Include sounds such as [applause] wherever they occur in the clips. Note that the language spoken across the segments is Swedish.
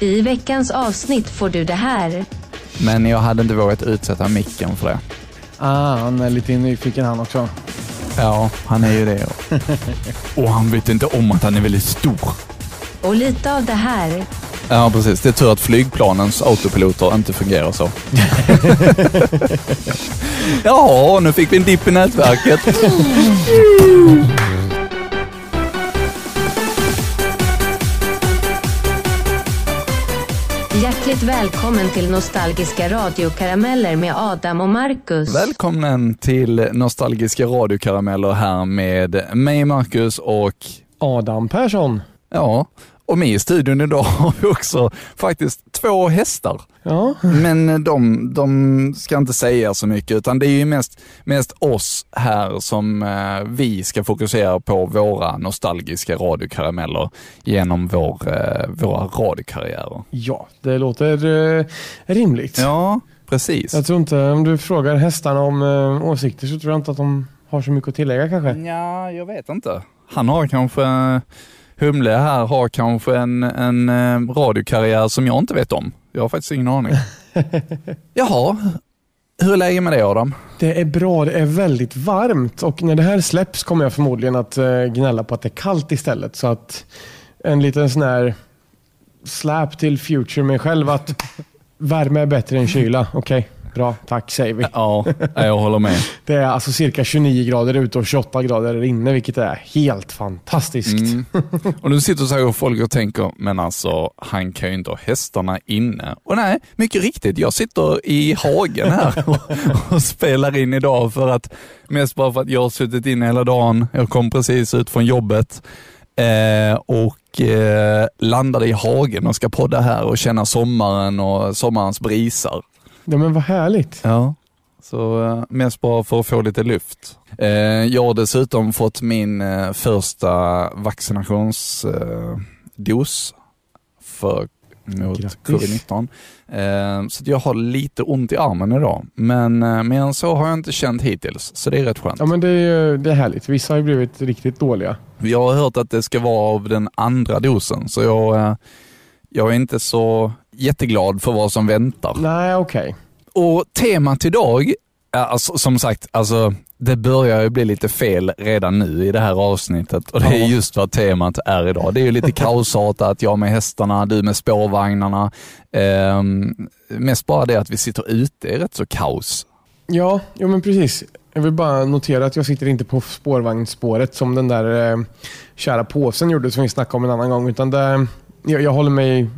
I veckans avsnitt får du det här. Men jag hade inte vågat utsätta micken för det. Ah, han är lite nyfiken han också. Ja, han är ju det. Och han vet inte om att han är väldigt stor. Och lite av det här. Ja, precis. Det är tur att flygplanens autopiloter inte fungerar så. [laughs] Jaha, nu fick vi en dipp i nätverket. [laughs] Hjärtligt välkommen till Nostalgiska radiokarameller med Adam och Marcus. Välkommen till Nostalgiska radiokarameller här med mig Marcus och Adam Persson. ja, och med i studion idag [laughs] har vi också faktiskt två hästar. Ja, Men de, de ska inte säga så mycket utan det är ju mest, mest oss här som eh, vi ska fokusera på våra nostalgiska radiokarameller genom vår, eh, våra radiokarriärer. ja det låter eh, rimligt. Ja, precis. Jag tror inte, om du frågar hästarna om eh, åsikter så tror jag inte att de har så mycket att tillägga kanske. Ja, jag vet inte. Han har kanske, Humle här har kanske en, en eh, radiokarriär som jag inte vet om. Jag har faktiskt ingen aning. [laughs] Jaha, hur är läget med dig Adam? Det är bra, det är väldigt varmt och när det här släpps kommer jag förmodligen att eh, gnälla på att det är kallt istället. Så att en liten sån här slap till future mig själv att [laughs] värme är bättre än kyla. Okej, bra, tack säger vi. Ja, jag håller med. [laughs] Det är alltså cirka 29 grader ute och 28 grader inne, vilket är helt fantastiskt. Mm. [laughs] Och nu sitter så här folk och tänker, men alltså han kan ju inte ha hästarna inne. Och nej, mycket riktigt, jag sitter i hagen här [laughs] och, och spelar in idag för att, mest bara för att jag har suttit inne hela dagen. Jag kom precis ut från jobbet eh, och eh, landade i hagen och ska podda här och känna sommaren och sommarens brisar. Ja, men vad härligt. Ja. Så eh, mest bara för att få lite luft. Eh, jag har dessutom fått min eh, första vaccinationsdos för mot Grattis. covid-19. Eh, så jag har lite ont i armen idag. Men mer än så har jag inte känt hittills, så det är rätt skönt. Ja, men det är, det är härligt. Vissa har ju blivit riktigt dåliga. Jag har hört att det ska vara av den andra dosen, så jag, jag är inte så jätteglad för vad som väntar. Nej, okej. Och temat idag, alltså, som sagt, alltså, det börjar ju bli lite fel redan nu i det här avsnittet och det är just vad temat är idag. Det är ju lite [laughs] kaosartat, jag med hästarna, du med spårvagnarna. Ehm, mest bara det att vi sitter ute är rätt så kaos. Ja, jo, men precis. Jag vill bara notera att jag sitter inte på spårvagnsspåret som den där eh, kära påsen gjorde som vi snackade om en annan gång. Utan det, jag, jag håller mig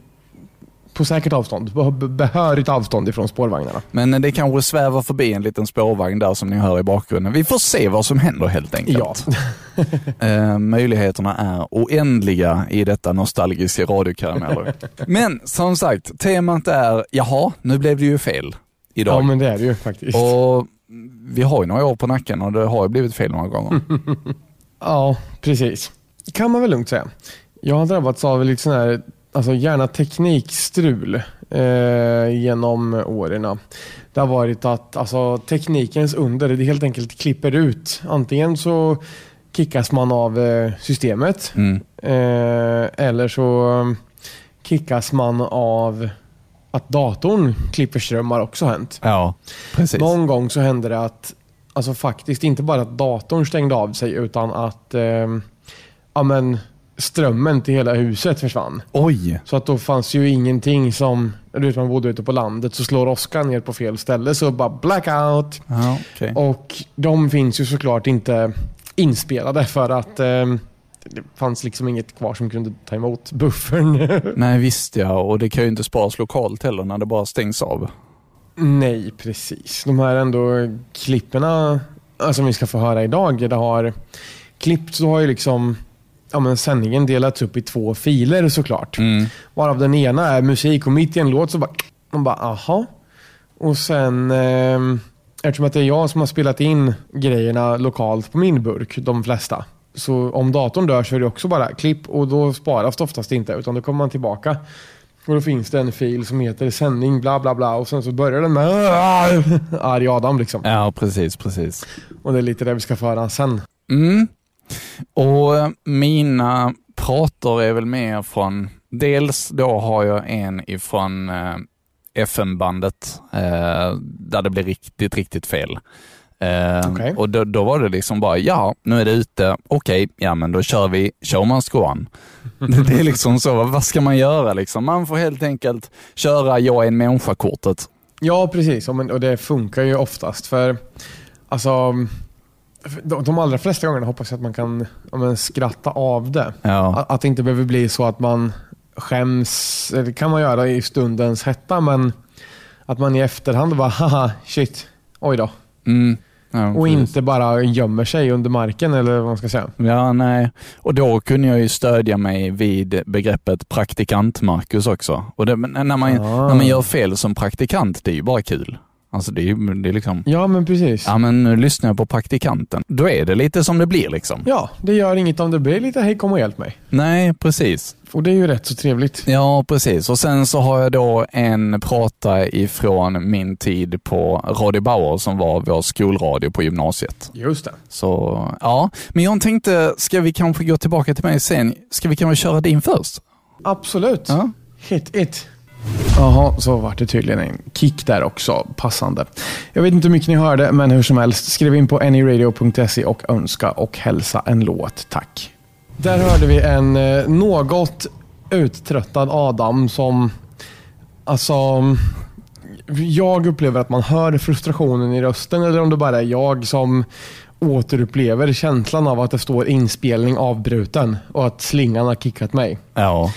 på säkert avstånd, be- behörigt avstånd ifrån spårvagnarna. Men det kanske svävar förbi en liten spårvagn där som ni hör i bakgrunden. Vi får se vad som händer helt enkelt. Ja. [laughs] Eh, möjligheterna är oändliga i detta nostalgiska radiokarameller. [laughs] Men som sagt, temat är, jaha, nu blev det ju fel idag. ja, men det är det ju faktiskt. Och vi har ju några år på nacken och det har ju blivit fel några gånger. [laughs] Ja, precis. kan man väl lugnt säga. Jag har drabbats av lite sån här, alltså gärna teknikstrul eh, genom åren. Det har varit att alltså, teknikens under, det helt enkelt klipper ut. Antingen så kickas man av eh, systemet Mm. eh, eller så kickas man av att datorn klipper ström har också hänt. Ja, precis. Någon gång så hände det att, alltså faktiskt inte bara att datorn stängde av sig utan att eh, ja, men, strömmen till hela huset försvann. Oj, Så att då fanns ju ingenting som, du vet man bodde ute på landet så slår åskan ner på fel ställe så bara blackout. ja, okej. Och de finns ju såklart inte inspelade för att eh, det fanns liksom inget kvar som kunde ta emot buffern. [laughs] Nej visst ja, och det kan ju inte sparas lokalt heller när det bara stängs av. Nej, precis. De här ändå klipperna alltså, som vi ska få höra idag, det har klippts så har ju liksom ja, men sändningen delats upp i två filer såklart. Mm. Varav den ena är musik och mitt i en låt så bara, man bara aha. Och sen eh, eftersom att det är jag som har spelat in grejerna lokalt på min burk, de flesta. Så om datorn dör så är det också bara klipp och då sparas det oftast inte utan då kommer man tillbaka. Och då finns det en fil som heter sändning bla bla bla och sen så börjar den med arg Adam liksom. Ja, precis, precis. Och det är lite det vi ska föra sen. Mm. Och mina prator är väl mer från, dels då har jag en ifrån eh, FM-bandet eh, där det blir riktigt, riktigt fel. Eh, Okej. Och då, då var det liksom bara, ja, nu är det ute, okej, ja men då kör vi show must go on. det är liksom så, vad ska man göra liksom? Man får helt enkelt köra jag är en människa-kortet. Ja, precis. Och det funkar ju oftast. För alltså, de, de allra flesta gångerna hoppas jag att man kan ja, men, skratta av det. Ja, Att, att det inte behöver bli så att man skäms. Det kan man göra i stundens hetta, men att man i efterhand bara haha, shit, oj då. mm. ja Och inte bara gömmer sig under marken eller vad man ska säga. Ja, nej. Och då kunde jag ju stödja mig vid begreppet praktikant Marcus också. Och det, när, man, Ah. när man gör fel som praktikant, det är ju bara kul. Alltså det är det är liksom, Ja, men precis. ja men nu lyssnar jag på praktikanten. Då är det lite som det blir liksom. Ja, det gör inget om det blir lite hej kom och hjälp mig. Nej, precis. Och det är ju rätt så trevligt. Ja, precis. Och sen så har jag då en prata ifrån min tid på Radio Bauer som var vår skolradio på gymnasiet. Just det. Så ja, men jag tänkte, ska vi kanske gå tillbaka till mig sen? Ska vi kanske köra din först? Absolut. Ja. Hit it. Jaha, så var det tydligen en kick där också. Passande. Jag vet inte hur mycket ni hörde, men hur som helst. Skriv in på anyradio.se och önska och hälsa en låt, tack. Där hörde vi en eh, något uttröttad Adam som... Alltså... Jag upplever att man hör frustrationen i rösten eller om det bara är jag som återupplever känslan av att det står inspelning avbruten och att slingan har kickat mig. Ja.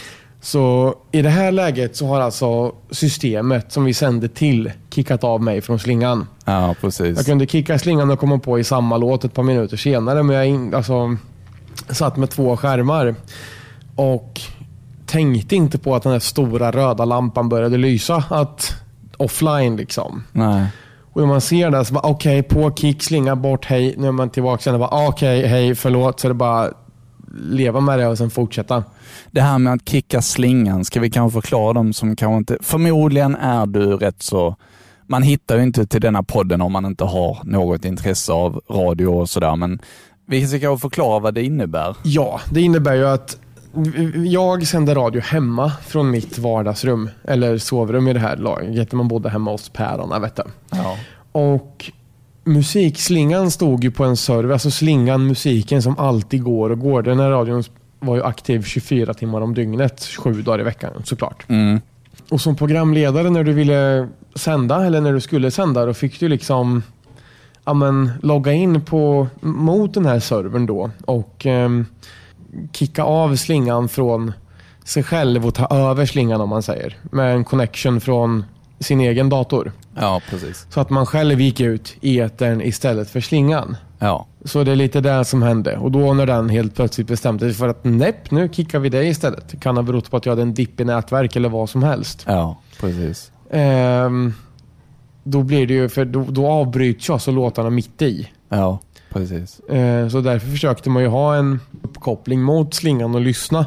Så i det här läget så har alltså systemet som vi sände till kickat av mig från slingan. Ja, precis. Jag kunde kicka slingan och komma på i samma låt ett par minuter senare, men jag in, alltså, satt med två skärmar och tänkte inte på att den här stora röda lampan började lysa. Att offline liksom. Nej. Och när man ser det så bara okej, på kick, slinga bort, hej. Nu är man tillbaka och bara okej, hej, förlåt. Så det bara leva med det och sen fortsätta. Det här med att kicka slingan, ska vi kanske förklara dem som kanske inte... Förmodligen är du rätt så... Man hittar ju inte till denna podden om man inte har något intresse av radio och sådär, men vi ska kanske förklara vad det innebär. Ja, det innebär ju att jag sänder radio hemma från mitt vardagsrum. Eller sovrum i det här laget. Man bodde hemma hos pärorna. Vet du. Ja. Och musikslingan stod ju på en server. Alltså slingan, musiken som alltid går och går. Den här radion var ju aktiv 24 timmar om dygnet, sju dagar i veckan såklart. Mm. Och som programledare när du ville sända, eller när du skulle sända, då fick du liksom ja, men, logga in på, mot den här servern då och ehm, kicka av slingan från sig själv och ta över slingan om man säger. Med en connection från sin egen dator. ja, precis. Så att man själv gick ut i etern istället för slingan. Ja. Så det är lite det som hände. Och då när den helt plötsligt bestämde sig för att näpp, nu kickar vi dig istället. Det kan ha berott på att jag hade en dipp i nätverk eller vad som helst. Ja, precis. Ehm, då blir det ju, för då, då avbryts ju alltså låtarna mitt i. Ja, precis. Ehm, så därför försökte man ju ha en uppkoppling mot slingan och lyssna.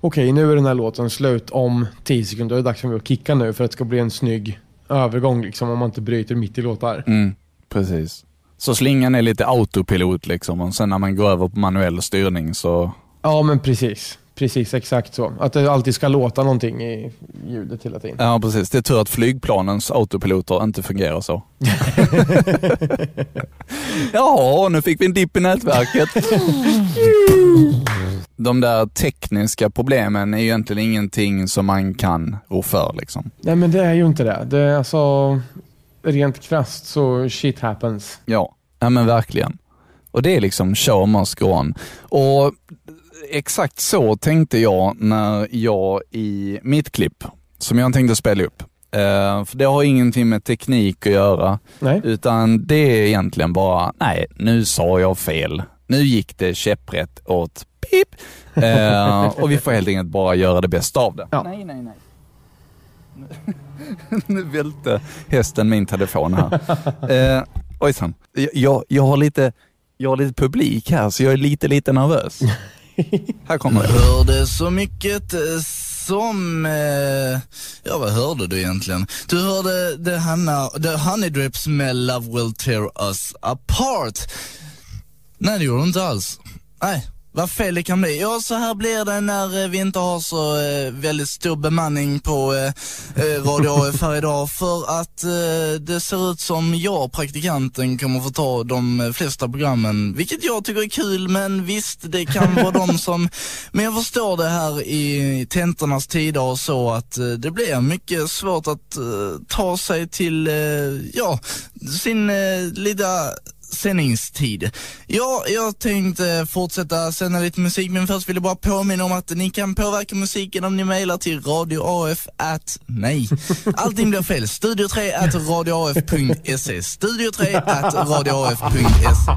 Okej, nu är den här låten slut om 10 sekunder. Det är dags för mig att kicka nu för att det ska bli en snygg övergång liksom, om man inte bryter mitt i låtar. Mm, precis. Så slingan är lite autopilot liksom och sen när man går över på manuell styrning så... Ja, men precis. Precis, exakt så. Att det alltid ska låta någonting i ljudet hela tiden. Ja, precis. Det är tur att flygplanens autopiloter inte fungerar så. [laughs] ja, nu fick vi en dipp i nätverket. De där tekniska problemen är ju egentligen ingenting som man kan rå för. Liksom. Nej, men det är ju inte det. Det är alltså rent krasst så shit happens. Ja, ja men verkligen. Och det är liksom show must go on. Och exakt så tänkte jag när jag i mitt klipp, som jag tänkte spela upp, eh, för det har ingenting med teknik att göra, Nej. utan det är egentligen bara, nej, nu sa jag fel. Nu gick det käpprätt åt pip. Eh, och vi får helt enkelt bara göra det bästa av det. Ja. Nej, nej, nej. nu [laughs] välte hästen min telefon här. Eh, ojsan, jag, jag, jag, har lite, jag har lite publik här så jag är lite, lite nervös. Här kommer det. hörde så mycket eh, som... Eh, ja, vad hörde du egentligen? Du hörde The, Hanna, the Honey Drips med Love Will Tear Us Apart. Nej, det gjorde du inte alls. Nej, vad fel det kan bli. Ja, så här blir det när eh, vi inte har så eh, väldigt stor bemanning på eh, eh Radio AF här idag. För att det ser ut som jag, praktikanten, kommer få ta de flesta programmen. Vilket jag tycker är kul, men visst, det kan vara de [laughs] som... Men jag förstår det här i tentornas tider och så att det blir mycket svårt att ta sig till, ja, sin lilla sändningstid. Ja, jag tänkte fortsätta sända lite musik, men först vill jag bara påminna om att ni kan påverka musiken om ni mejlar till radioaf at, nej, [laughs] allting blir fel. Studio 3 at radioaf.se. Studio 3 at radioaf.se.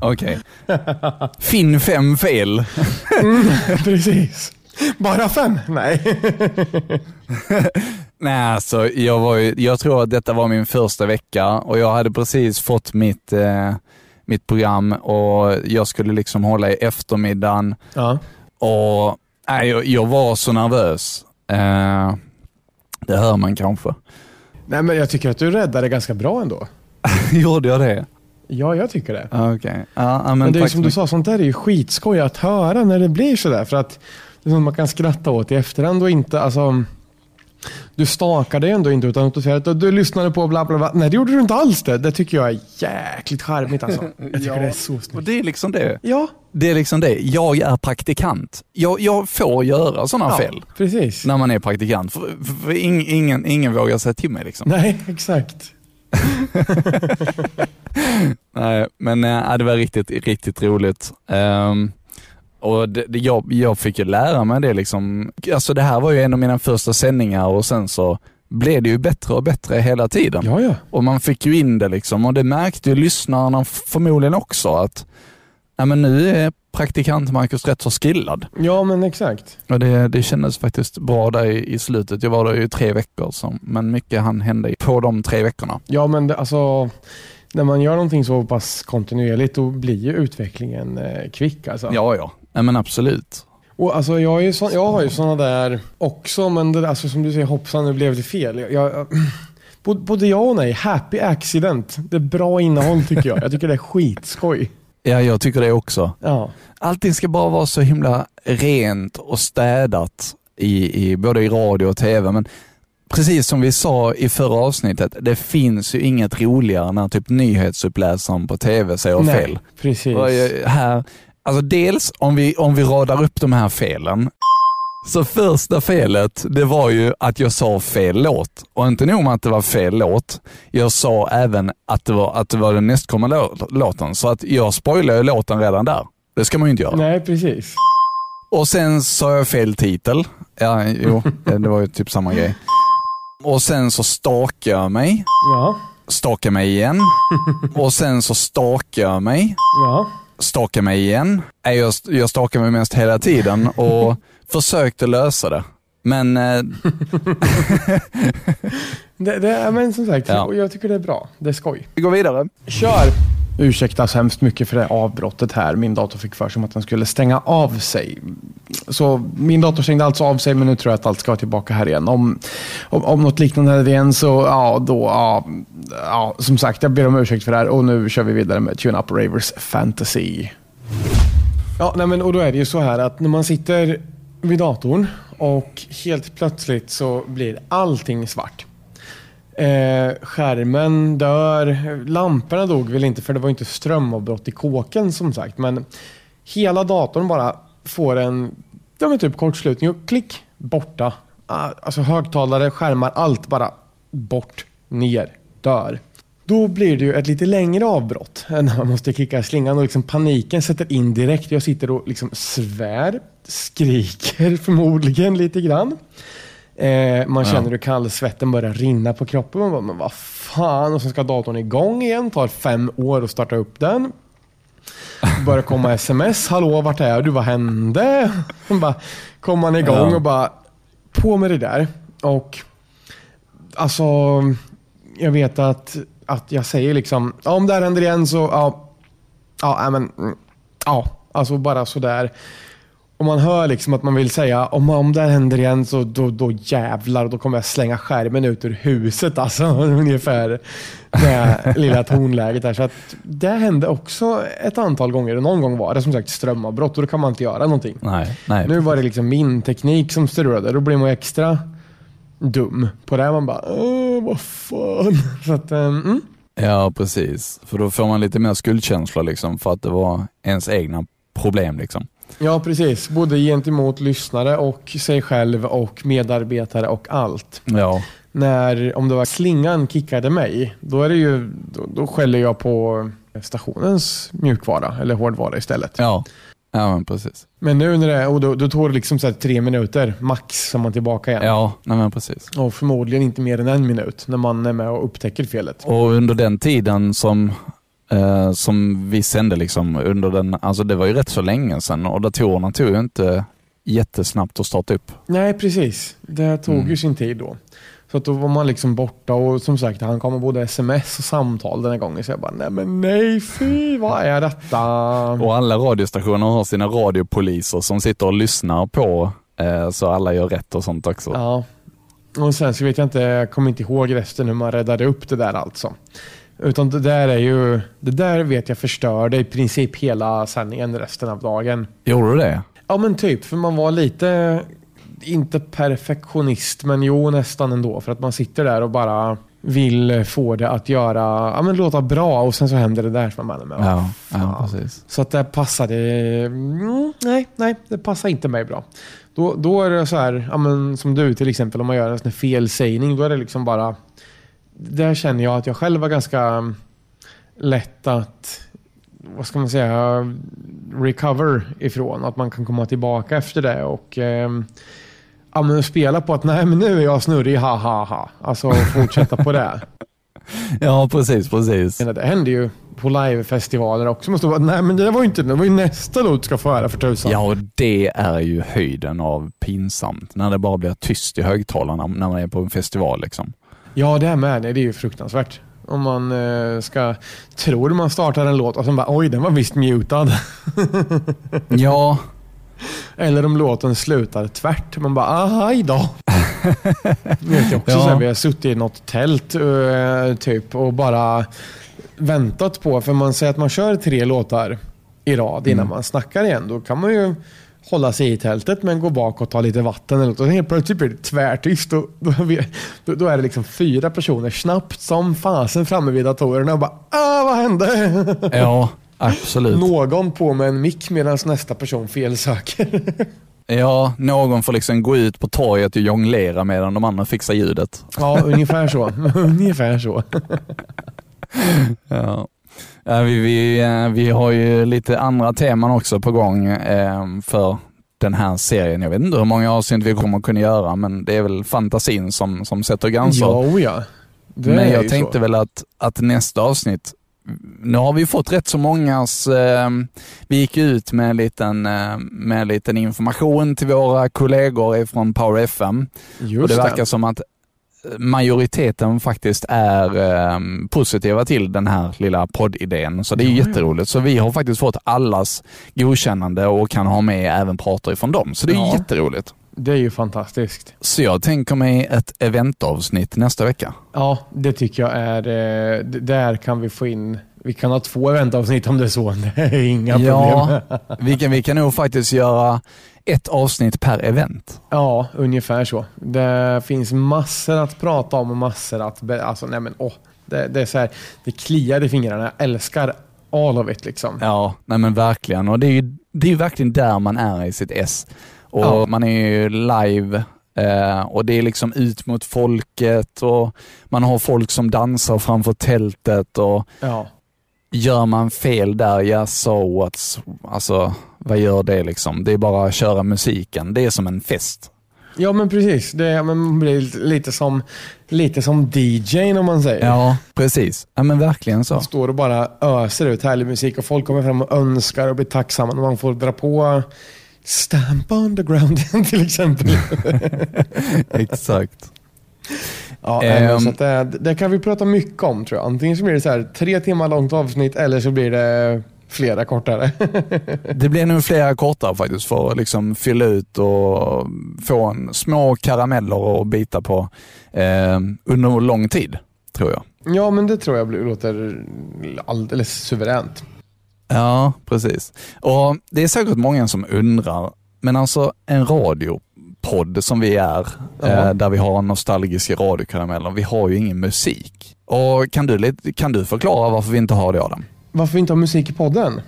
Okej. Okay. Finn fem fel. mm, precis. Bara fem? Nej. [laughs] Nej, alltså jag, var ju, jag tror att detta var min första vecka och jag hade precis fått mitt, eh, mitt program och jag skulle liksom hålla i eftermiddagen. Ja. Och nej, jag, jag var så nervös. Eh, det hör man kanske. Nej, men jag tycker att du räddade ganska bra ändå. [laughs] Gjorde jag det? Ja, jag tycker det. Okay. Ja, men, men det är som du sa, sånt där är ju skitskoj att höra när det blir sådär. För att det är sånt man kan skratta åt i efterhand och inte, alltså du stakade ändå inte utan att du säger att du lyssnade på bla bla bla. Nej, det gjorde du inte alls det. Det tycker jag är jäkligt charmigt alltså. [laughs] Jag tycker ja, det är så snyggt. Och det är liksom det. Ja. Det är liksom det. Jag är praktikant. Jag, jag får göra sådana ja, fel. Precis. När man är praktikant. För, för, för ing, ingen, ingen vågar säga till mig liksom. Nej, [laughs] exakt. [laughs] Nej, men äh, det var riktigt, riktigt roligt. Um, och det, det, jag, jag fick ju lära mig det liksom. Alltså det här var ju en av mina första sändningar och sen så blev det ju bättre och bättre hela tiden. Ja, ja. Och man fick ju in det liksom och det märkte ju lyssnarna förmodligen också att ja, men nu är praktikant Marcus rätt så skillad. Ja men exakt. Och det, det kändes faktiskt bra där i, i slutet. Jag var där i tre veckor, så, men mycket hann hända på de tre veckorna. Ja men det, alltså när man gör någonting så pass kontinuerligt då blir ju utvecklingen eh, kvick. Alltså. Ja, ja. Nej, men absolut. Och alltså, jag, är så, jag har ju sådana där också, men det, alltså, som du säger, hoppsan nu blev det fel. Jag, jag, [clears throat] både ja och nej. Happy accident. Det är bra innehåll tycker jag. Jag tycker det är skitskoj. Ja, jag tycker det också. Ja. Allting ska bara vara så himla rent och städat i, i både i radio och tv. Men precis som vi sa i förra avsnittet, det finns ju inget roligare när typ nyhetsuppläsaren på tv säger Nej, fel. Precis. Och här, alltså dels om vi, om vi radar upp de här felen. Så första felet, det var ju att jag sa fel låt. Och inte nog med att det var fel låt, jag sa även att det var, att det var den nästkommande låten. Så att jag spoilade låten redan där. Det ska man ju inte göra. Nej, precis. Och sen sa jag fel titel. Ja, jo, [laughs] det var ju typ samma grej. Och sen så stakade jag mig. Ja. Stakade mig igen. [laughs] Och sen så stakade jag mig. Ja. Stakade mig igen. Jag, jag stakade mig mest hela tiden och [laughs] försökte lösa det. Men... Eh, [laughs] [laughs] det, det, men som sagt, ja. jag tycker det är bra. Det är skoj. Vi går vidare. Kör! Ursäktas hemskt mycket för det avbrottet här. Min dator fick för sig att den skulle stänga av sig. Så min dator stängde alltså av sig, men nu tror jag att allt ska vara tillbaka här igen. Om, om, om något liknande händer igen så, ja, då, ja, ja, som sagt, jag ber om ursäkt för det här och nu kör vi vidare med Tune Up Ravers Fantasy. Ja, nej men, och då är det ju så här att när man sitter vid datorn och helt plötsligt så blir allting svart. Eh, skärmen dör. Lamporna dog väl inte för det var inte strömavbrott i kåken som sagt. Men hela datorn bara får en ja, men typ kortslutning och klick borta. Ah, alltså högtalare, skärmar, allt bara bort, ner, dör. Då blir det ju ett lite längre avbrott när man måste kicka slingan och liksom paniken sätter in direkt. Jag sitter och liksom svär, skriker [laughs] förmodligen lite grann. Eh, man känner hur kallsvetten börjar rinna på kroppen. Man bara, men vad fan? Och så ska datorn igång igen. Tar fem år att starta upp den. Börjar komma [laughs] sms. Hallå, vart är du? Vad hände? Man bara, kommer man igång ja. och bara på med det där. Och alltså, jag vet att, att jag säger liksom, om det här händer igen så, ja, ja, men, ja, alltså bara sådär. Och man hör liksom att man vill säga om, om det här händer igen så då, då jävlar, då kommer jag slänga skärmen ut ur huset. Alltså, [laughs] ungefär det lilla tonläget där. Så att det hände också ett antal gånger. Någon gång var det som sagt strömavbrott och då kan man inte göra någonting. Nej, nej. Nu var det liksom min teknik som strulade. Då blir man extra dum på det. Man bara, Åh, vad fan. Så att, ehm, mm. Ja, precis. För då får man lite mer skuldkänsla liksom för att det var ens egna problem. liksom. Ja, precis. Både gentemot lyssnare och sig själv och medarbetare och allt. Ja, När, om det var slingan kickade mig, då, är det ju, då, då skäller jag på stationens mjukvara eller hårdvara istället. ja. Ja, men precis. Men nu när det, och då, då tog det liksom så tre minuter max som man tillbaka igen. Ja, nej, men precis. Och förmodligen inte mer än en minut när man är med och upptäcker felet. Och under den tiden som, eh, som vi sände, liksom, under den, alltså det var ju rätt så länge sedan och datorerna tog ju inte jättesnabbt att starta upp. Nej, precis. Det tog Mm. ju sin tid då. Så att då var man liksom borta och som sagt, han kom med både sms och samtal den här gången. Så jag bara, nej men nej fy, vad är detta? Och alla radiostationer har sina radiopoliser som sitter och lyssnar på eh, så alla gör rätt och sånt också. Ja. Och sen så vet jag inte, jag kommer inte ihåg resten hur man räddade upp det där alltså. Utan det där är ju, det där vet jag förstörde i princip hela sändningen resten av dagen. Gjorde du det? Ja men typ, för man var lite, inte perfektionist, men jo nästan ändå. För att man sitter där och bara vill få det att göra, ja men låta bra och sen så händer det där som man bara, men, Ja, ja precis. Så att det passade, mm, nej, nej, det passar inte mig bra. Då, då är det så här, ja, men som du till exempel, om man gör en sån felsägning, då är det liksom bara, där känner jag att jag själv var ganska lätt att, vad ska man säga, recover ifrån. Att man kan komma tillbaka efter det och ehm, ja, spela på att nej men nu är jag snurrig, ha ha ha. Alltså fortsätta på det. [laughs] Ja, precis, precis. Det hände ju på livefestivaler också. Man stod bara, nej men det var ju inte, det var ju nästa låt du ska få höra för tusan. Ja, och det är ju höjden av pinsamt. När det bara blir tyst i högtalarna när man är på en festival. Liksom. Ja, det är med. Nej, det är ju fruktansvärt. Om man eh, ska, tror man startar en låt och sen bara oj, den var visst mutad. [laughs] Ja, Eller om låten slutar tvärt. Man bara aj då. [laughs] vet jag också Ja. så här, vi har suttit i något tält eh, typ och bara väntat på, för man säger att man kör tre låtar i rad innan man snackar igen. Då kan man ju hålla sig i tältet men gå bak och ta lite vatten eller något. Och helt plötsligt blir det tvärtyst. Och då, då är det liksom fyra personer snabbt som fasen framme vid datorerna och bara ah, vad hände? [laughs] ja absolut. Någon på med en mick medan nästa person felsöker. [laughs] Ja, någon får liksom gå ut på torget och jonglera medan de andra fixar ljudet. ja, ungefär så. [laughs] ungefär så. Ja. Ja, vi, vi, eh, vi har ju lite andra teman också på gång eh, för den här serien. Jag vet inte hur många avsnitt vi kommer kunna göra, men det är väl fantasin som, som sätter gränser. Ja, oh ja. Det men jag tänkte så. väl att, att nästa avsnitt, nu har vi fått rätt så mångas, eh, vi gick ut med en, liten, eh, med en liten information till våra kollegor från Power FM Just och det det. verkar som att majoriteten faktiskt är eh, positiva till den här lilla poddidén. Så det är ja. jätteroligt. Så vi har faktiskt fått allas godkännande och kan ha med även pratar ifrån dem. Så det är Ja. jätteroligt. Det är ju fantastiskt. Så jag tänker mig ett eventavsnitt nästa vecka. Ja, det tycker jag är... eh, Där kan vi få in... Vi kan ha två eventavsnitt om det är så. [laughs] Det är inga Ja, problem. vi kan, vi kan nog faktiskt göra ett avsnitt per event. Ja, ungefär så. Det finns massor att prata om och massor att... Alltså, nej men åh. Det, det är så här, det kliar i fingrarna. Jag älskar all of it liksom. Ja, nej men verkligen. Och det är ju det är verkligen där man är i sitt S. Och Ja. man är ju live eh, och det är liksom ut mot folket och man har folk som dansar framför tältet och Ja. Gör man fel där, ja so what's, alltså vad gör det liksom? Det är bara att köra musiken. Det är som en fest. Ja men precis. Det men blir lite som, lite som DJ om man säger. Ja, precis. Ja men verkligen så. Man står och bara öser ut härlig musik och folk kommer fram och önskar och blir tacksamma när man får dra på Stamp on the ground [laughs] till exempel. [laughs] Exakt. Ja, men så det, det kan vi prata mycket om tror jag. Antingen så blir det så här tre timmar långt avsnitt eller så blir det flera kortare. [laughs] Det blir nog flera kortare faktiskt för att liksom fylla ut och få en små karameller att bita på eh, under lång tid, tror jag. ja, men det tror jag låter alldeles suveränt. Ja, precis. Och Det är säkert många som undrar, men alltså en radiopodd som vi är, Ja. eh, där vi har nostalgiska radiokarameller, vi har ju ingen musik. Och kan du, kan du förklara varför vi inte har det Adam? Varför vi inte har musik i podden?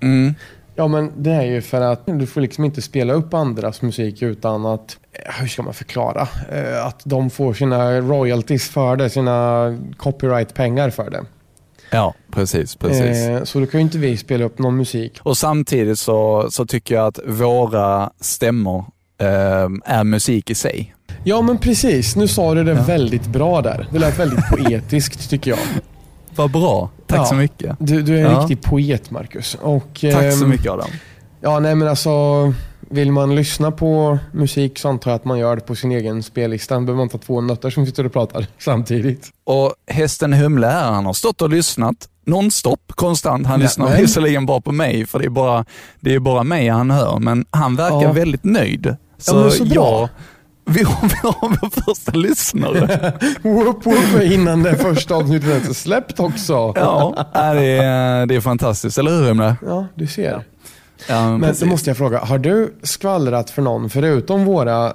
Mm. Ja, men det är ju för att du får liksom inte spela upp andras musik utan att, eh, hur ska man förklara? Eh, Att de får sina royalties för det, sina copyright-pengar för det. Ja, precis. precis. Eh, Så då kan ju inte vi spela upp någon musik. Och samtidigt så, så tycker jag att våra stämmor är musik i sig. Ja, men precis. Nu sa du det väldigt bra där. Det lät väldigt [laughs] poetiskt tycker jag. Vad bra. Tack Ja. så mycket. Du, du är en Ja. riktig poet, Marcus. Och, Tack så ehm, mycket Adam. Ja, nej men alltså. Vill man lyssna på musik så antar jag att man gör det på sin egen spellista. Då behöver man inte ha två nötter som sitter och pratar [laughs] samtidigt. Och hästen Humle här, han har stått och lyssnat nonstop, konstant. Han Nej, lyssnar visserligen bara på mig, för det är bara, det är bara mig han hör, men han verkar Ja. väldigt nöjd. Så, men så bra. jag, vi har, vi har vår första lyssnare. [laughs] Whoop, whoop, innan det första avsnittet ens är släppt också. ja, det är, det är fantastiskt, eller hur Humle? Ja, du ser. Ja, Men precis. då måste jag fråga, har du skvallrat för någon förutom våra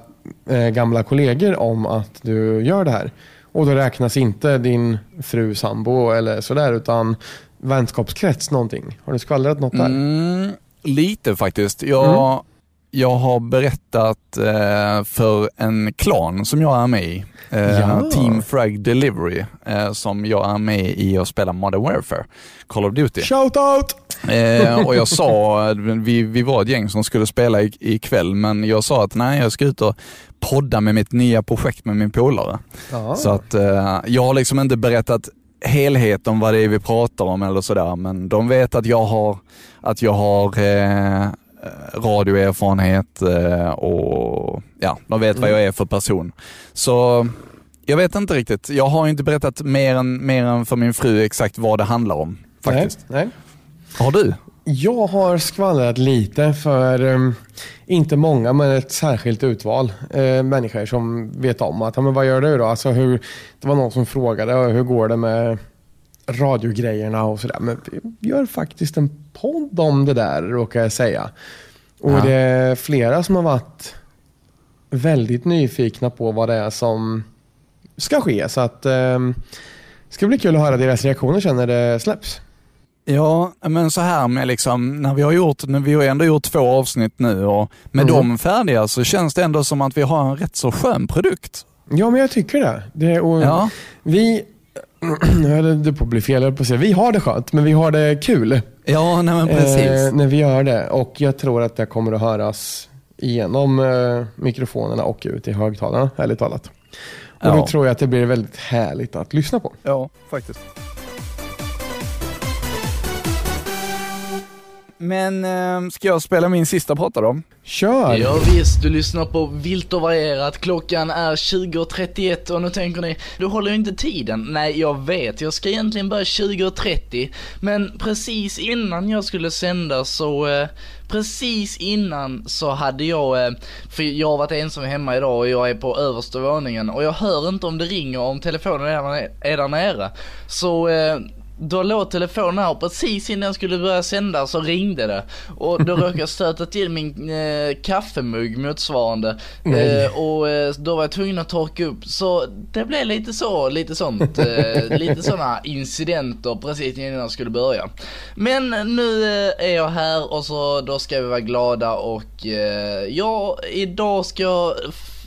eh, gamla kollegor om att du gör det här? Och då räknas inte din fru, sambo eller sådär utan vänskapskrets någonting. Har du skvallrat något där? Mm, lite faktiskt. Jag, Mm. Jag har berättat eh, för en klan som jag är med i. Eh, Ja. Team Frag Delivery, eh, som jag är med i och spelar Modern Warfare, Call of Duty. Shout out! Eh, och jag [laughs] sa, vi, vi var ett gäng som skulle spela ikväll, men jag sa att nej, jag ska ut och podda med mitt nya projekt med min polare. Ja. Så att eh, jag har liksom inte berättat helhet om vad det är vi pratar om eller sådär, men de vet att jag har, att jag har eh, radioerfarenhet eh, och ja, de vet vad jag är för person. Så jag vet inte riktigt. Jag har inte berättat mer än, mer än för min fru exakt vad det handlar om faktiskt. Nej, nej. Har du? Jag har skvallrat lite för, um, inte många, men ett särskilt utval eh, människor som vet om att, men vad gör du då? Alltså hur, det var någon som frågade, "Ja, hur går det med radiogrejerna och sådär. Men vi gör faktiskt en podd om det där, råkar jag säga. Och Ja. det är flera som har varit väldigt nyfikna på vad det är som ska ske. Så att det ska bli kul att höra deras reaktioner sen när det släpps. Ja, men så här med liksom, när vi har gjort, när vi har ändå gjort två avsnitt nu och med Mm. dem färdiga så känns det ändå som att vi har en rätt så skön produkt. Ja, men jag tycker det. det och Ja, Vi, nu höll det på att bli fel, jag på att säga. vi har det skönt, men vi har det kul ja nej men precis. eh, när vi gör det. Och jag tror att det kommer att höras igenom eh, mikrofonerna och ut i högtalarna, ärligt talat. Och Ja. då tror jag att det blir väldigt härligt att lyssna på. Ja, faktiskt. Men eh, ska jag spela min sista prata då? Kör! Ja visst, du lyssnar på Vilt och varierat. Klockan är 20.31 och nu tänker ni, du håller ju inte tiden. Nej, jag vet, jag ska egentligen börja 20.30. Men precis innan jag skulle sända så, eh, precis innan så hade jag, eh, för jag har varit ensam hemma idag och jag är på översta våningen och jag hör inte om det ringer om telefonen är, är där nere. Så eh, då låg telefonen här och precis innan jag skulle börja sända så ringde det. Och då råkade jag stöta till min eh, kaffemugg motsvarande. Eh, och eh, då var jag tvungen att torka upp. Så det blev lite så, lite sånt. Eh, lite sådana incidenter precis innan jag skulle börja. Men nu eh, är jag här och så då ska vi vara glada och ja, idag ska jag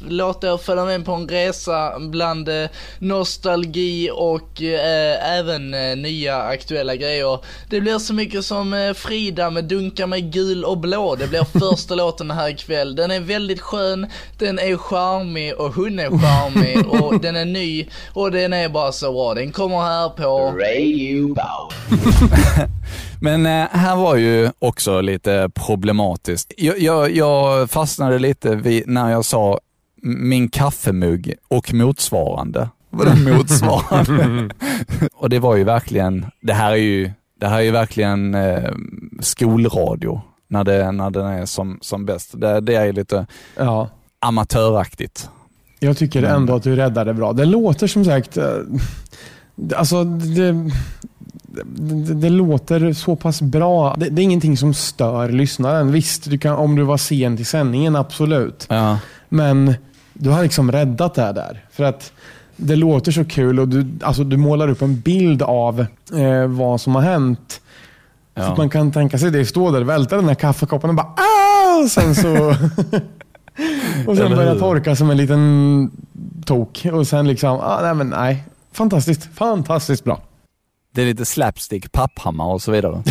låta er följa med på en resa bland eh, nostalgi och eh, även eh, nya aktuella grejer. Det blir så mycket som eh, Frida med Dunka med gul och blå. Det blir [laughs] första låten här ikväll. Den är väldigt skön, den är charmig och hon är charmig [laughs] och den är ny och den är bara så bra. Den kommer här på Radio. [laughs] Men här var ju också lite problematiskt. Jag, jag, jag fastnade lite vid när jag sa min kaffemugg och motsvarande. Vadå motsvarande? [laughs] och det var ju verkligen, det här är ju Det här är ju verkligen eh, skolradio när, det, när den är som, som bäst. Det, det är lite Ja. amatöraktigt. Jag tycker Men- ändå att du räddar det bra. Det låter som sagt... eh, det- Alltså, det, det, det låter så pass bra. Det, det är ingenting som stör lyssnaren. Visst, du kan, om du var sen till sändningen, absolut. Ja. Men du har liksom räddat det här där. För att det låter så kul och du, alltså, du målar upp en bild av eh, vad som har hänt. Så Ja. att man kan tänka sig det, stå där, välta den här kaffekoppen och bara ah! Och sen så... [laughs] och sen börja torka som en liten tok. Och sen liksom, ah, nej men nej. Fantastiskt, fantastiskt bra. Det är lite slapstick, papphammar och så vidare.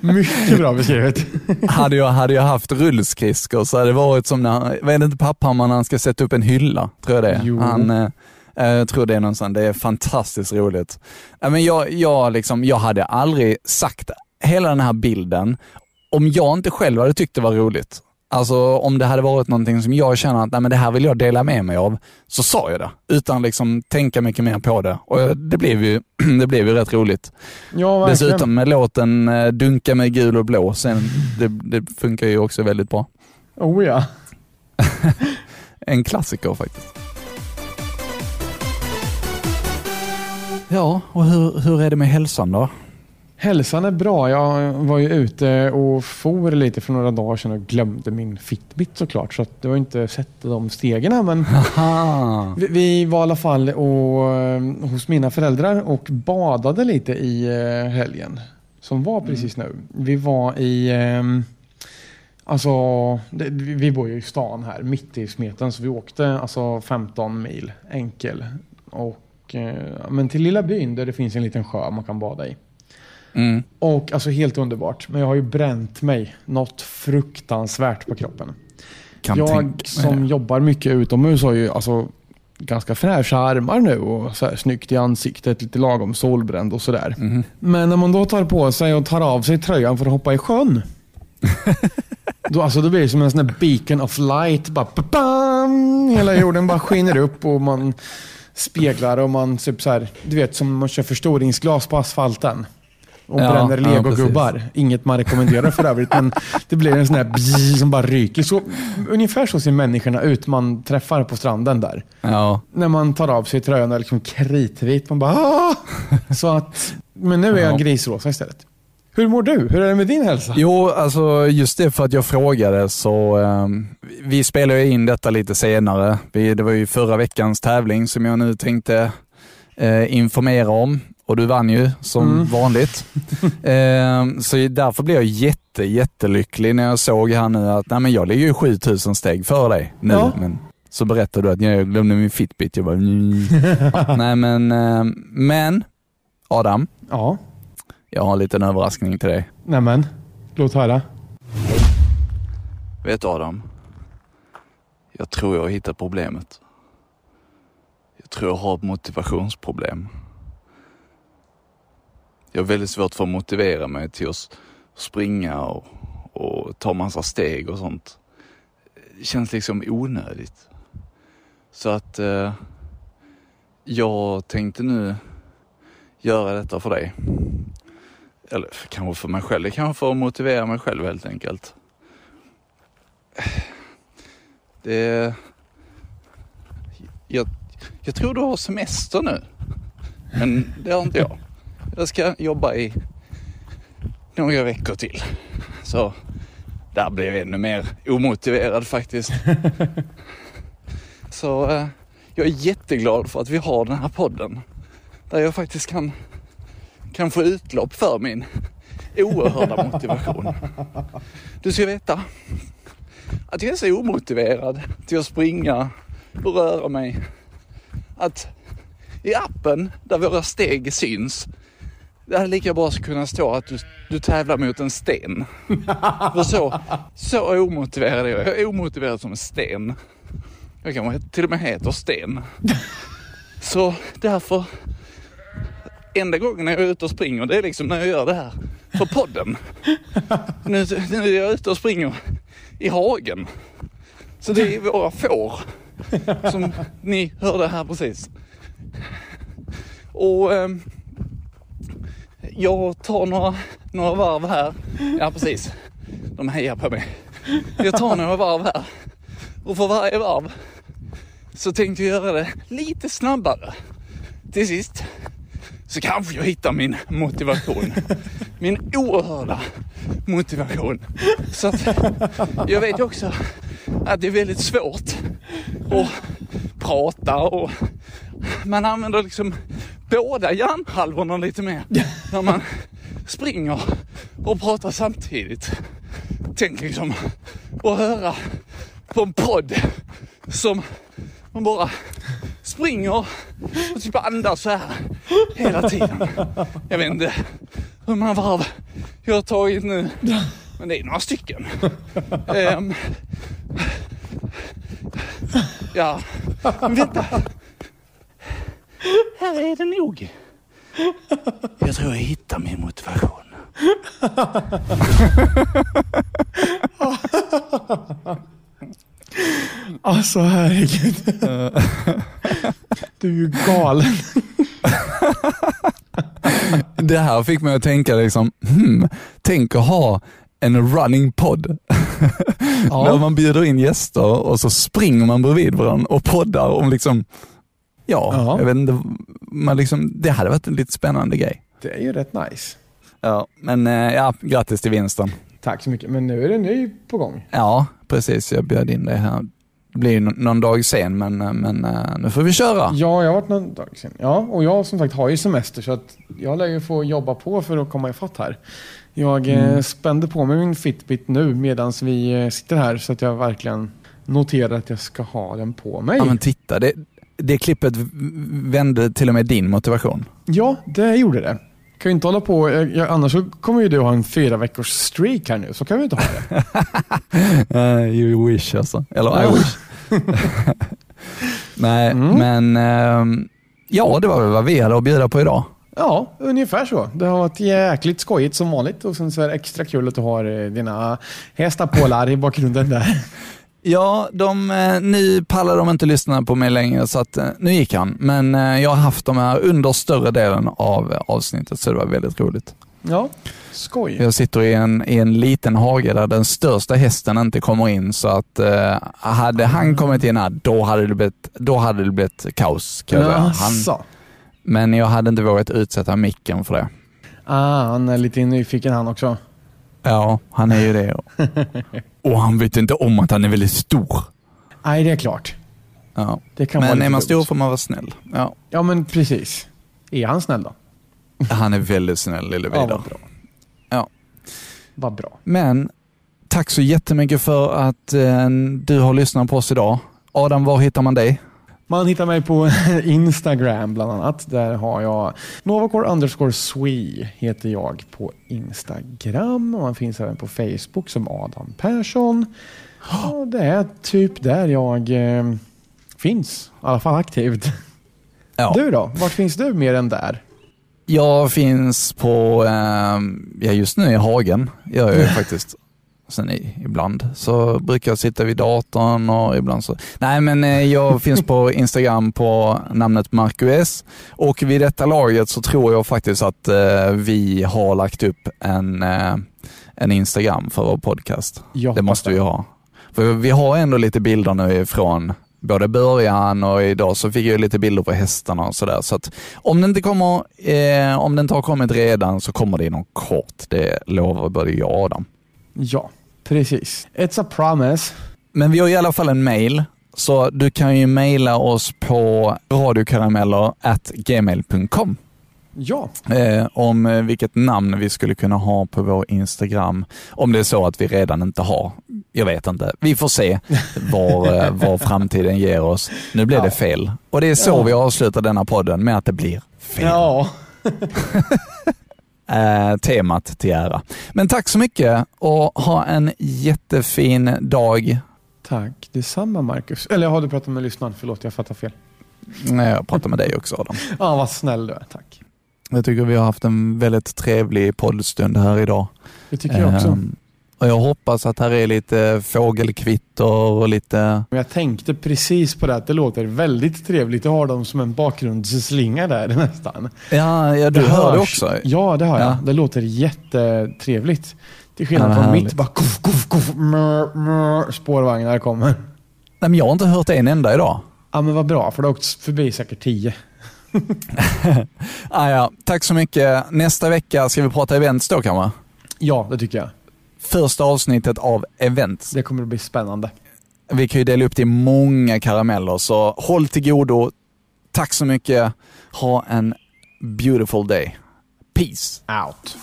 [laughs] Mycket bra beskrivet. hade, jag, hade jag haft rullskridskor så hade det varit som när, vad är det inte papphammar när han ska sätta upp en hylla? Tror jag det är. Jo. Han, eh, eh, jag tror det är någonstans, det är fantastiskt roligt. Nej, men jag, jag, liksom, jag hade aldrig sagt hela den här bilden om jag inte själv hade tyckt det var roligt. Alltså om det hade varit någonting som jag känner att nej, men det här vill jag dela med mig av, så sa jag det. Utan liksom tänka mycket mer på det. Och det blev ju, [clears throat] det blev ju rätt roligt. Ja, verkligen. Dessutom med låten eh, Dunka med gul och blå, sen, det, det funkar ju också väldigt bra. Oh ja. [laughs] En klassiker faktiskt. Ja, och hur, hur är det med hälsan då? Hälsan är bra. Jag var ju ute och for lite för några dagar sedan och glömde min Fitbit såklart. Så att det var inte sett de stegen här, men [laughs] vi, vi var i alla fall och, eh, hos mina föräldrar och badade lite i eh, helgen. Som var precis nu. Vi var i... ehm, Alltså, det, vi vi bor ju i stan här, mitt i smeten, så vi åkte alltså 15 mil enkel. Och, eh, men till lilla byn där det finns en liten sjö man kan bada i. Mm. Och alltså helt underbart. Men jag har ju bränt mig något fruktansvärt på kroppen. Kan jag som jobbar mycket utomhus har ju alltså ganska fräscha armar nu och så här, snyggt i ansiktet, lite lagom solbränd och sådär. Mhm. Men när man då tar på sig och tar av sig tröjan för att hoppa i sjön. [laughs] då, alltså, då blir det som en sån där beacon of light. Bara, bam, hela jorden bara skiner upp och man speglar och man typ så här, du vet som man kör förstoringsglas på asfalten. Och Ja, bränner ja, legogubbar. Inget man rekommenderar för övrigt, men det blir en sån här som bara ryker. Så, ungefär så ser människorna ut man träffar på stranden där. Ja, När man tar av sig tröjan och är liksom kritvit. Man bara "Ah!" Så att, Men nu är jag Ja. grisrosa istället. Hur mår du? Hur är det med din hälsa? Jo, alltså just det för att jag frågade så ehm, vi spelar in detta lite senare. Vi, det var ju förra veckans tävling som jag nu tänkte eh, informera om och du vann ju som Mm. vanligt. [laughs] Ehm, så därför blev jag jätte, jättelycklig när jag såg här nu att nej, men jag ligger ju 7000 steg före dig nu. Ja. Men så berättade du att jag glömde min Fitbit. Jag bara, mm. ja, [laughs] nej men, ehm, men Adam, Ja, jag har en liten överraskning till dig. nämen. Låt höra. Vet du Adam? Jag tror jag har hittat problemet. Jag tror jag har ett motivationsproblem. Jag har väldigt svårt för att motivera mig till att springa och, och ta massa steg och sånt. Det känns liksom onödigt. Så att eh, jag tänkte nu göra detta för dig. Eller kanske för mig själv. Det kanske för att motivera mig själv helt enkelt. Det... Jag, jag tror du har semester nu. Men det har inte jag. Jag ska jobba i några veckor till. Så där blev jag ännu mer omotiverad faktiskt. [laughs] Så eh, jag är jätteglad för att vi har den här podden. Där jag faktiskt kan, kan få utlopp för min oerhörda motivation. Du ska veta att jag är så omotiverad till att springa och röra mig. Att i appen där våra steg syns, det hade lika bra kunnat stå att du, du tävlar mot en sten. För så, så omotiverad är jag. Jag är omotiverad som en sten. Jag kanske till och med heter Sten. Så därför, enda gången jag är ute och springer, det är liksom när jag gör det här för podden. Nu, nu är jag ute och springer i hagen. Så det är våra får som ni hörde här precis. Och ehm, jag tar några, några varv här. Ja, precis. De hejar på mig. Jag tar några varv här. Och för varje varv så tänkte jag göra det lite snabbare. Till sist så kanske jag hittar min motivation. Min oerhörda motivation. Så att jag vet också att det är väldigt svårt att prata och man använder liksom båda hjärnhalvorna lite mer när man springer och pratar samtidigt. Tänk liksom att höra på en podd som man bara springer och typ andas så här hela tiden. Jag vet inte hur många varv jag har tagit nu, men det är några stycken. Um, ja, men vänta. Här är det nog. Jag tror jag hittar min motivation. Alltså herregud. du är ju galen. Det här fick mig att tänka liksom, hmm, tänk att ha en running podd. Ja. När man bjuder in gäster och så springer man bredvid varandra och poddar om liksom, ja, Ja. jag vet inte, man liksom, det hade varit en lite spännande grej. Det är ju rätt nice. Ja, men eh, ja, grattis till vinsten. Tack så mycket. Men nu är det ny på gång. Ja, precis. Jag bjöd in dig här. Det blir ju nå- någon dag sen, men, eh, men eh, nu får vi köra. Ja, jag har varit någon dag sedan. Ja, och jag som sagt har ju semester så att jag lär ju få jobba på för att komma ifatt här. Jag mm. spände på mig min Fitbit nu medan vi sitter här så att jag verkligen noterar att jag ska ha den på mig. Ja, men titta, det, det klippet vände till och med din motivation. Ja, det gjorde det. Kan ju inte hålla på, jag, annars så kommer ju du ha en fyra veckors streak här nu, så kan vi inte ha det. Uh, [laughs] you wish alltså. Eller I wish. [laughs] Nej, Mm. men ehm, ja, det var väl vad vi hade att bjuda på idag. Ja, ungefär så. Det har varit jäkligt skojigt som vanligt och sen så är det extra kul att du har eh, dina hästapålar i bakgrunden där. [laughs] Ja, de, eh, nu pallar de inte lyssna på mig längre så att eh, nu gick han. Men eh, jag har haft dem här under större delen av avsnittet så det var väldigt roligt. Ja, skoj. Jag sitter i en, i en liten hage där den största hästen inte kommer in så att eh, hade han kommit in här då hade det blivit, då hade det blivit kaos. Kan jag säga. han, men jag hade inte vågat utsätta micken för det. Ah, han är lite nyfiken han också. Ja, han är ju det. [laughs] Och han vet inte om att han är väldigt stor. Nej, det är klart. Ja. Det kan Men är man stor får man vara snäll. Ja. Ja, men precis. Är han snäll då? Han är väldigt snäll, lille Ja, Vidar. vad bra. Ja. Vad bra. Men tack så jättemycket för att eh, du har lyssnat på oss idag. Adam, var hittar man dig? Man hittar mig på [laughs] Instagram bland annat. Där har jag Novacore underscore Swee heter jag på Instagram. Och man finns även på Facebook som Adam Persson. [gasps] Och det är typ där jag eh, finns. I alla fall aktivt. [laughs] Ja. Du då? Vart finns du mer än där? Jag finns på, eh, ja just nu i hagen, jag ju [laughs] faktiskt. Sen i, ibland så brukar jag sitta vid datorn och ibland så. Nej men eh, jag [laughs] finns på Instagram på namnet Marcus och vid detta laget så tror jag faktiskt att eh, vi har lagt upp en, eh, en Instagram för vår podcast. Det måste vi ha. För vi har ändå lite bilder nu ifrån både början och idag så fick jag lite bilder på hästarna och sådär. Så att om det inte kommer, eh, om det inte har kommit redan så kommer det inom kort. Det lovar både jag och Adam. Ja, precis. It's a promise. Men vi har i alla fall en mail, så du kan ju mejla oss på radiokarameller@gmail.com Ja, eh, om eh, vilket namn vi skulle kunna ha på vår Instagram. Om det är så att vi redan inte har. Jag vet inte. Vi får se vad, eh, [laughs] vad framtiden ger oss. Nu blev Ja. det fel. Och det är så Ja. vi avslutar denna podden med att det blir fel. ja. [laughs] Eh, temat till ära. Men tack så mycket och ha en jättefin dag. Tack detsamma Marcus. Eller har du pratat med lyssnaren? Förlåt, jag fattar fel. Nej, Jag pratar med dig också Adam. [laughs] Ja, vad snäll du är. Tack. Jag tycker vi har haft en väldigt trevlig poddstund här idag. Det tycker jag också. Och jag hoppas att här är lite fågelkvitter och lite... Jag tänkte precis på det att det låter väldigt trevligt att ha dem som en bakgrundsslinga där [laughs] nästan. Ja, ja du Det hör det också. Ja, det hör jag. Ja. Det låter jättetrevligt. Till skillnad Ja, från härligt. mitt, bara kuff, kuff, kuff, mör, mör, spårvagnar kommer. Nej, men jag har inte hört en enda idag. Ja men vad bra, för det har åkt förbi säkert tio. [laughs] Ah, ja. Tack så mycket. Nästa vecka ska vi prata events då kanske? Ja, det tycker jag. Första avsnittet av events. Det kommer att bli spännande. Vi kan ju dela upp det i många karameller, så håll till godo. Tack så mycket. Ha en beautiful day. Peace. Out.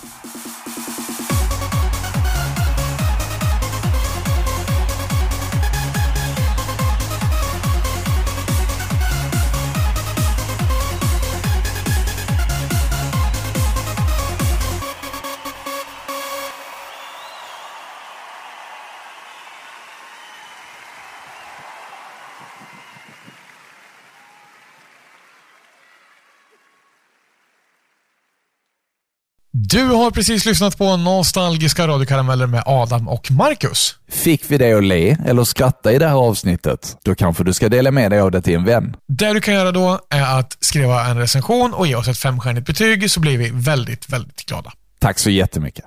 Du har precis lyssnat på Nostalgiska radiokarameller med Adam och Marcus. Fick vi dig att le eller skratta i det här avsnittet? Då kanske du ska dela med dig av det till en vän. Det du kan göra då är att skriva en recension och ge oss ett femstjärnigt betyg så blir vi väldigt, väldigt glada. Tack så jättemycket.